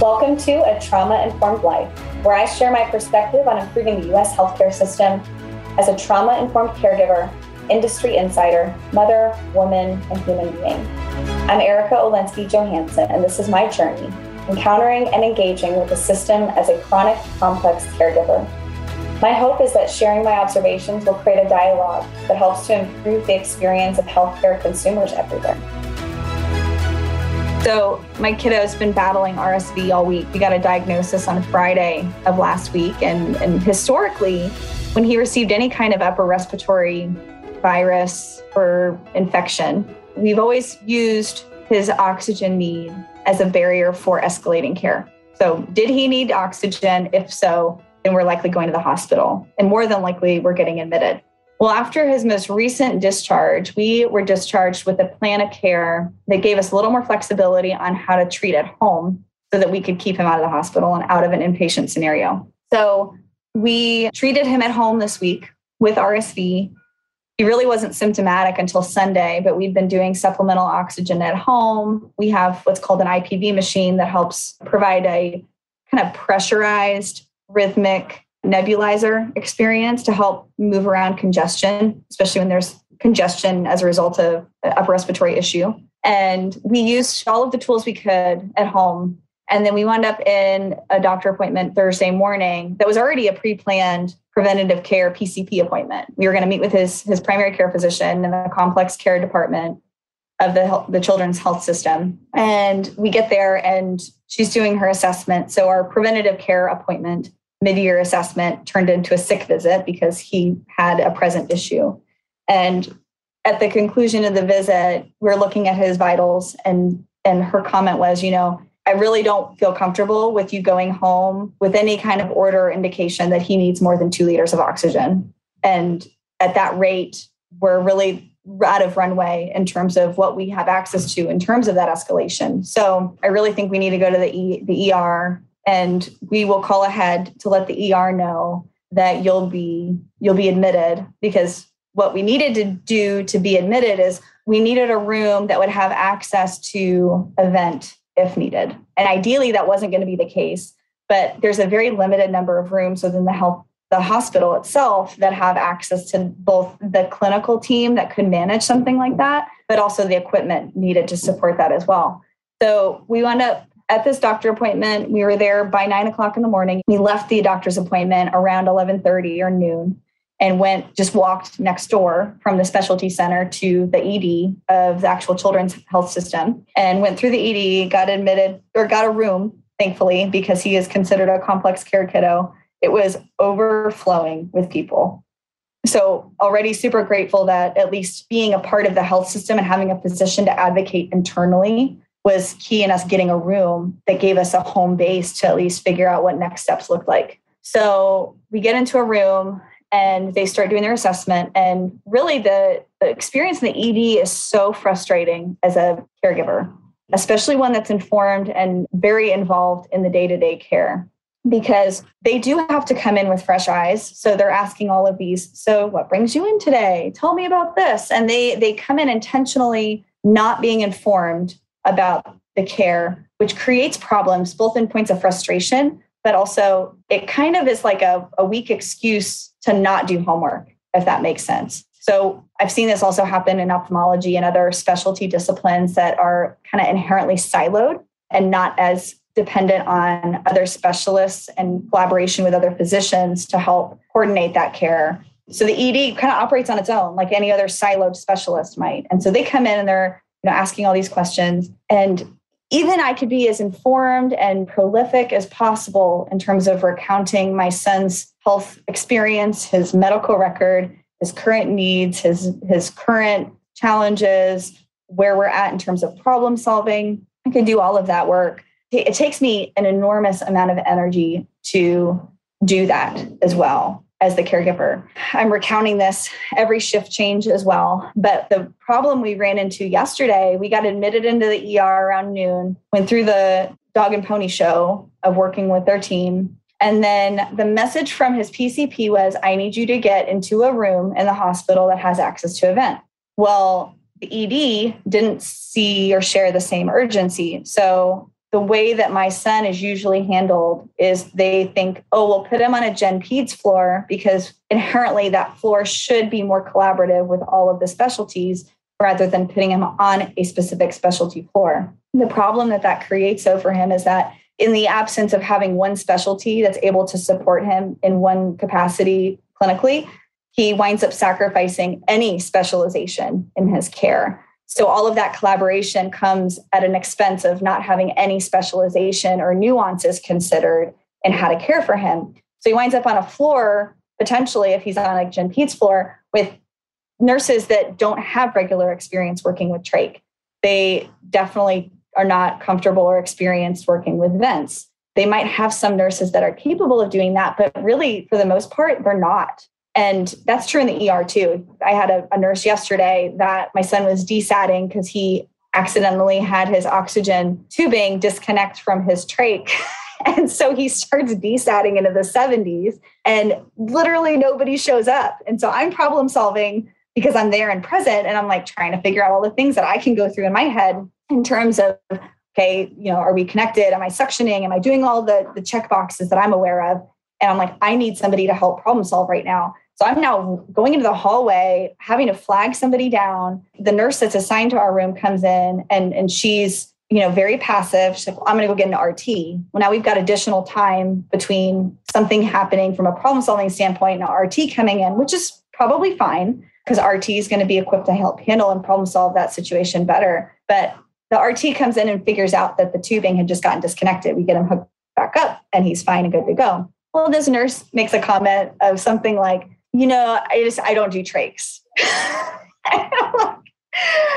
Welcome to A Trauma Informed Life, where I share my perspective on improving the U.S. healthcare system as a trauma informed caregiver, industry insider, mother, woman, and human being. I'm Erica Olensky Johansson, and this is my journey encountering and engaging with the system as a chronic, complex caregiver. My hope is that sharing my observations will create a dialogue that helps to improve the experience of healthcare consumers everywhere. So, my kiddo's been battling RSV all week. We got a diagnosis on Friday of last week. And, and historically, when he received any kind of upper respiratory virus or infection, we've always used his oxygen need as a barrier for escalating care. So, did he need oxygen? If so, then we're likely going to the hospital. And more than likely, we're getting admitted. Well, after his most recent discharge, we were discharged with a plan of care that gave us a little more flexibility on how to treat at home so that we could keep him out of the hospital and out of an inpatient scenario. So we treated him at home this week with RSV. He really wasn't symptomatic until Sunday, but we've been doing supplemental oxygen at home. We have what's called an IPV machine that helps provide a kind of pressurized, rhythmic nebulizer experience to help move around congestion, especially when there's congestion as a result of an upper respiratory issue. And we used all of the tools we could at home. And then we wound up in a doctor appointment Thursday morning that was already a pre planned preventative care PCP appointment. We were going to meet with his, his primary care physician in the complex care department of the, the children's health system. And we get there and she's doing her assessment. So, our preventative care appointment mid-year assessment turned into a sick visit because he had a present issue. And at the conclusion of the visit, we're looking at his vitals and and her comment was, you know, I really don't feel comfortable with you going home with any kind of order or indication that he needs more than two liters of oxygen. And at that rate, we're really out of runway in terms of what we have access to in terms of that escalation. So I really think we need to go to the, e, the ER and we will call ahead to let the ER know that you'll be you'll be admitted because what we needed to do to be admitted is we needed a room that would have access to a vent if needed. And ideally that wasn't going to be the case, but there's a very limited number of rooms within the health the hospital itself that have access to both the clinical team that could manage something like that, but also the equipment needed to support that as well. So we wound up at this doctor appointment. We were there by nine o'clock in the morning. We left the doctor's appointment around 11:30 or noon and went just walked next door from the specialty center to the ED of the actual children's health system and went through the ED, got admitted or got a room, thankfully, because he is considered a complex care kiddo. It was overflowing with people. So, already super grateful that at least being a part of the health system and having a position to advocate internally was key in us getting a room that gave us a home base to at least figure out what next steps looked like. So we get into a room and they start doing their assessment. And really, the, the experience in the ED is so frustrating as a caregiver, especially one that's informed and very involved in the day to day care because they do have to come in with fresh eyes so they're asking all of these so what brings you in today tell me about this and they they come in intentionally not being informed about the care, which creates problems both in points of frustration, but also it kind of is like a, a weak excuse to not do homework, if that makes sense. So I've seen this also happen in ophthalmology and other specialty disciplines that are kind of inherently siloed and not as dependent on other specialists and collaboration with other physicians to help coordinate that care. So the ED kind of operates on its own, like any other siloed specialist might. And so they come in and they're know, asking all these questions. And even I could be as informed and prolific as possible in terms of recounting my son's health experience, his medical record, his current needs, his, his current challenges, where we're at in terms of problem solving. I can do all of that work. It takes me an enormous amount of energy to do that as well as the caregiver. I'm recounting this every shift change as well. But the problem we ran into yesterday, we got admitted into the ER around noon, went through the dog and pony show of working with their team. And then the message from his PCP was I need you to get into a room in the hospital that has access to a vent. Well, the ED didn't see or share the same urgency. So the way that my son is usually handled is they think, oh, we'll put him on a Gen Peds floor because inherently that floor should be more collaborative with all of the specialties rather than putting him on a specific specialty floor. The problem that that creates, though, for him is that in the absence of having one specialty that's able to support him in one capacity clinically, he winds up sacrificing any specialization in his care. So all of that collaboration comes at an expense of not having any specialization or nuances considered in how to care for him. So he winds up on a floor, potentially, if he's on a Gen Peds floor, with nurses that don't have regular experience working with trach. They definitely are not comfortable or experienced working with vents. They might have some nurses that are capable of doing that, but really, for the most part, they're not. And that's true in the ER too. I had a, a nurse yesterday that my son was desatting because he accidentally had his oxygen tubing disconnect from his trach. and so he starts desatting into the 70s and literally nobody shows up. And so I'm problem solving because I'm there and present and I'm like trying to figure out all the things that I can go through in my head in terms of okay, you know, are we connected? Am I suctioning? Am I doing all the the check boxes that I'm aware of? And I'm like, I need somebody to help problem solve right now. So I'm now going into the hallway, having to flag somebody down. The nurse that's assigned to our room comes in and, and she's, you know, very passive. She's like, well, I'm going to go get an RT. Well, now we've got additional time between something happening from a problem solving standpoint and an RT coming in, which is probably fine because RT is going to be equipped to help handle and problem solve that situation better. But the RT comes in and figures out that the tubing had just gotten disconnected. We get him hooked back up and he's fine and good to go. Well, this nurse makes a comment of something like, you know, I just I don't do trachs.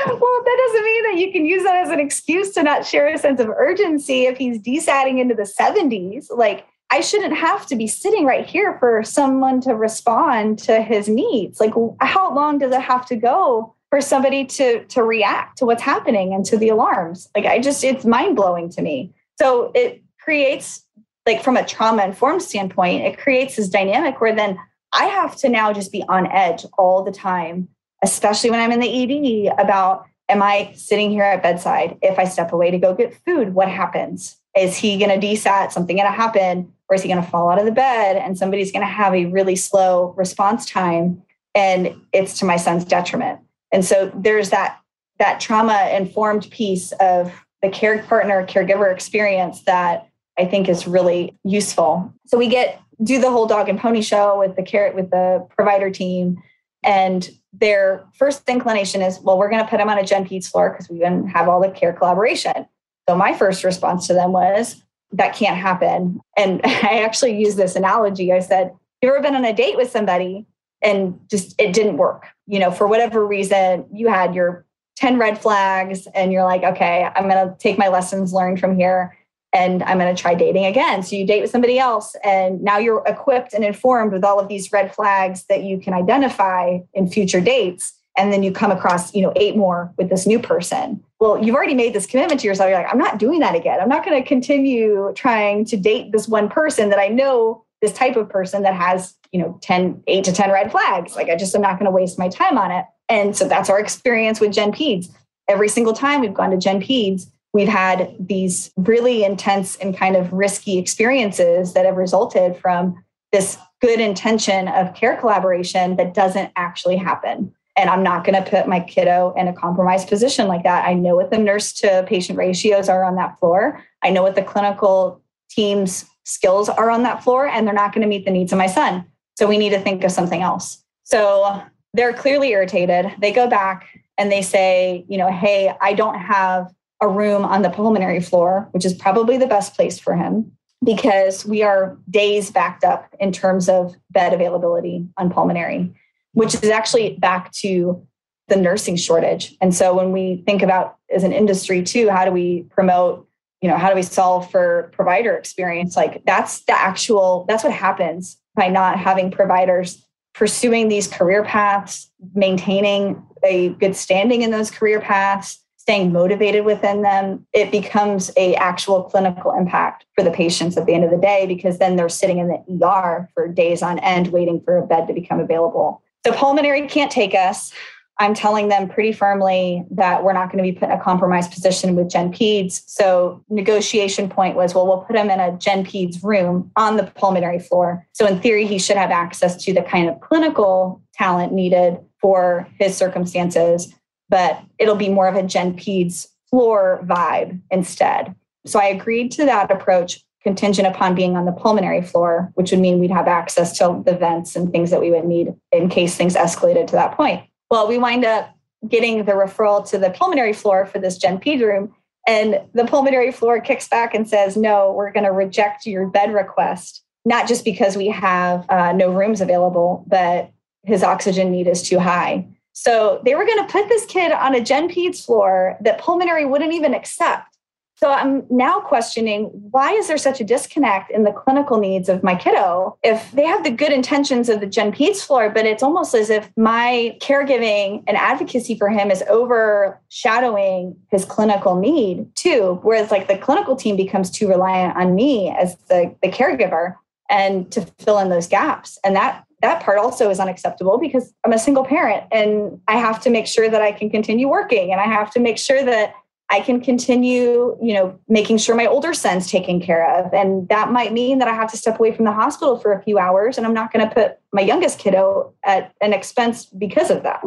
well, that doesn't mean that you can use that as an excuse to not share a sense of urgency if he's desatting into the 70s. Like I shouldn't have to be sitting right here for someone to respond to his needs. Like how long does it have to go for somebody to to react to what's happening and to the alarms? Like I just it's mind-blowing to me. So it creates like from a trauma informed standpoint, it creates this dynamic where then I have to now just be on edge all the time, especially when I'm in the ED about am I sitting here at bedside? If I step away to go get food, what happens? Is he going to desat? Something going to happen? Or is he going to fall out of the bed and somebody's going to have a really slow response time? And it's to my son's detriment. And so there's that that trauma informed piece of the care partner caregiver experience that I think is really useful. So we get do the whole dog and pony show with the carrot with the provider team. And their first inclination is well we're going to put them on a gen peds floor because we didn't have all the care collaboration. So my first response to them was that can't happen. And i actually used this analogy. I said you ever been on a date with somebody and just it didn't work? You know for whatever reason you had your 10 red flags and you're like okay i'm going to take my lessons learned from here and I'm going to try dating again. So you date with somebody else, and now you're equipped and informed with all of these red flags that you can identify in future dates. And then you come across, you know, eight more with this new person. Well, you've already made this commitment to yourself. You're like, I'm not doing that again. I'm not going to continue trying to date this one person that I know this type of person that has, you know, 10, eight to 10 red flags. Like I just am not going to waste my time on it. And so that's our experience with Gen Peds. Every single time we've gone to Gen Peds, we've had these really intense and kind of risky experiences that have resulted from this good intention of care collaboration that doesn't actually happen. And I'm not going to put my kiddo in a compromised position like that. I know what the nurse to patient ratios are on that floor. I know what the clinical team's skills are on that floor, and they're not going to meet the needs of my son. So we need to think of something else. So they're clearly irritated. They go back and they say, you know, hey, I don't have a room on the pulmonary floor, which is probably the best place for him because we are days backed up in terms of bed availability on pulmonary, which is actually back to the nursing shortage. And so when we think about as an industry too, how do we promote, you know, how do we solve for provider experience? Like that's the actual, that's what happens by not having providers pursuing these career paths, maintaining a good standing in those career paths, staying motivated within them, it becomes a actual clinical impact for the patients at the end of the day because then they're sitting in the ER for days on end waiting for a bed to become available. So pulmonary can't take us. I'm telling them pretty firmly that we're not going to be put in a compromised position with Gen Peds. So negotiation point was, well, we'll put him in a Gen Peds room on the pulmonary floor. So in theory, he should have access to the kind of clinical talent needed for his circumstances, but it'll be more of a Gen Peds floor vibe instead. So I agreed to that approach contingent upon being on the pulmonary floor, which would mean we'd have access to the vents and things that we would need in case things escalated to that point. Well, we wind up getting the referral to the pulmonary floor for this Gen Ped room. And the pulmonary floor kicks back and says, no, we're going to reject your bed request, not just because we have uh, no rooms available, but his oxygen need is too high. So they were going to put this kid on a Gen Peds floor that pulmonary wouldn't even accept. So I'm now questioning why is there such a disconnect in the clinical needs of my kiddo if they have the good intentions of the Gen Peds floor, but it's almost as if my caregiving and advocacy for him is overshadowing his clinical need too. Whereas like the clinical team becomes too reliant on me as the, the caregiver and to fill in those gaps. And that that part also is unacceptable because I'm a single parent and I have to make sure that I can continue working and I have to make sure that I can continue, you know, making sure my older son's taken care of. And that might mean that I have to step away from the hospital for a few hours and I'm not going to put my youngest kiddo at an expense because of that.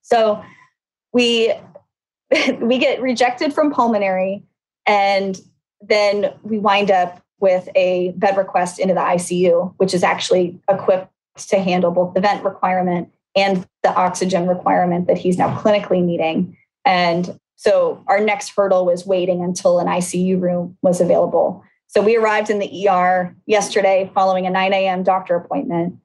So we we get rejected from pulmonary and then we wind up with a bed request into the ICU, which is actually equipped to handle both the vent requirement and the oxygen requirement that he's now clinically needing. And so our next hurdle was waiting until an ICU room was available. So we arrived in the ER yesterday following a 9 a.m. doctor appointment,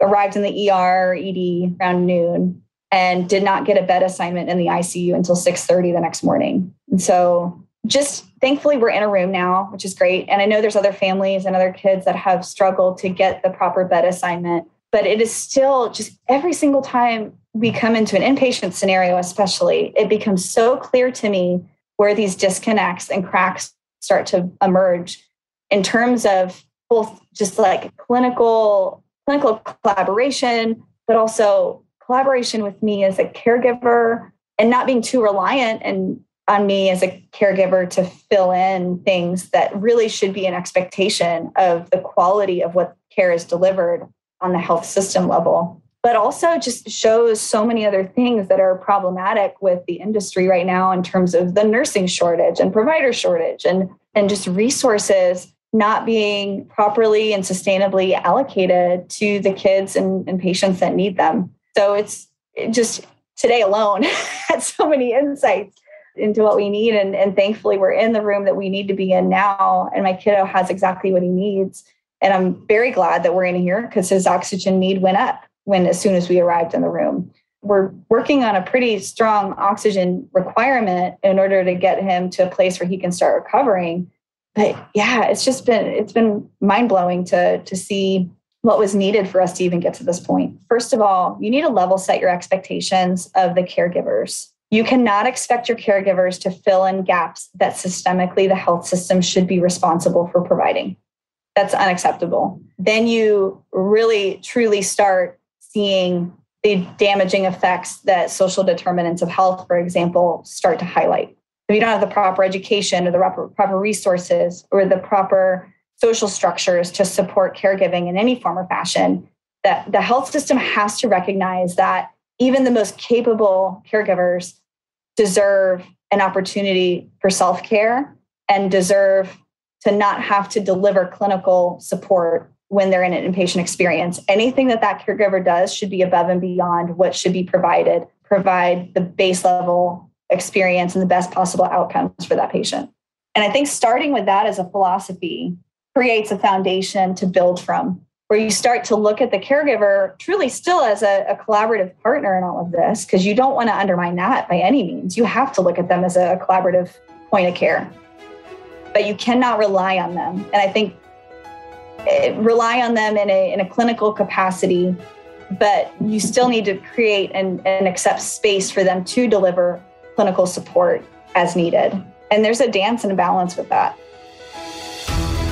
arrived in the ER ED around noon and did not get a bed assignment in the ICU until 6:30 the next morning. And so just thankfully we're in a room now, which is great. And I know there's other families and other kids that have struggled to get the proper bed assignment, but it is still just every single time we come into an inpatient scenario, especially, it becomes so clear to me where these disconnects and cracks start to emerge in terms of both just like clinical clinical collaboration, but also collaboration with me as a caregiver and not being too reliant and on me as a caregiver to fill in things that really should be an expectation of the quality of what care is delivered on the health system level. But also just shows so many other things that are problematic with the industry right now in terms of the nursing shortage and provider shortage and and just resources not being properly and sustainably allocated to the kids and, and patients that need them. So it's it just today alone had so many insights into what we need and, and thankfully we're in the room that we need to be in now and my kiddo has exactly what he needs and i'm very glad that we're in here because his oxygen need went up when as soon as we arrived in the room. We're working on a pretty strong oxygen requirement in order to get him to a place where he can start recovering. But yeah, it's just been it's been mind-blowing to to see what was needed for us to even get to this point. First of all, you need to level set your expectations of the caregivers. You cannot expect your caregivers to fill in gaps that systemically the health system should be responsible for providing. That's unacceptable. Then you really truly start seeing the damaging effects that social determinants of health, for example, start to highlight. If you don't have the proper education or the proper, resources or the proper social structures to support caregiving in any form or fashion, that the health system has to recognize that even the most capable caregivers deserve an opportunity for self care and deserve to not have to deliver clinical support when they're in an inpatient experience. Anything that that caregiver does should be above and beyond what should be provided, provide the base level experience and the best possible outcomes for that patient. And I think starting with that as a philosophy creates a foundation to build from, where you start to look at the caregiver truly still as a, a collaborative partner in all of this, because you don't want to undermine that by any means. You have to look at them as a collaborative point of care, but you cannot rely on them. And I think Eh, rely on them in a, in a clinical capacity, but you still need to create and, and accept space for them to deliver clinical support as needed. And there's a dance and a balance with that.